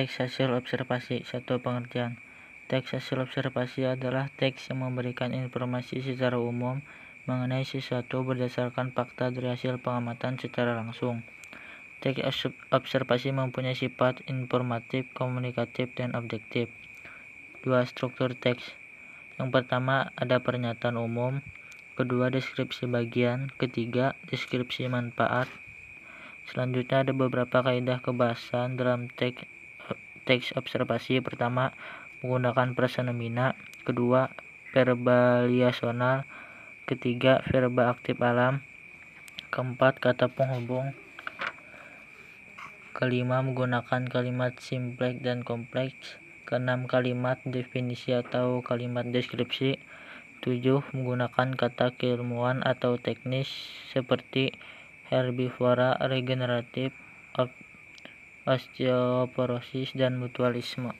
Teks hasil observasi. Satu pengertian. Teks hasil observasi adalah teks yang memberikan informasi secara umum mengenai sesuatu berdasarkan fakta dari hasil pengamatan secara langsung. Teks observasi mempunyai sifat informatif, komunikatif, dan objektif. Dua struktur teks. Yang pertama ada pernyataan umum, kedua deskripsi bagian, ketiga deskripsi manfaat. Selanjutnya ada beberapa kaidah kebahasan dalam teks teks observasi pertama menggunakan prasenomina, kedua verbaliasional, ketiga verba aktif alam, keempat kata penghubung, kelima menggunakan kalimat simpleks dan kompleks, keenam kalimat definisi atau kalimat deskripsi, tujuh menggunakan kata keilmuan atau teknis seperti herbivora regeneratif osteoporosis dan mutualisme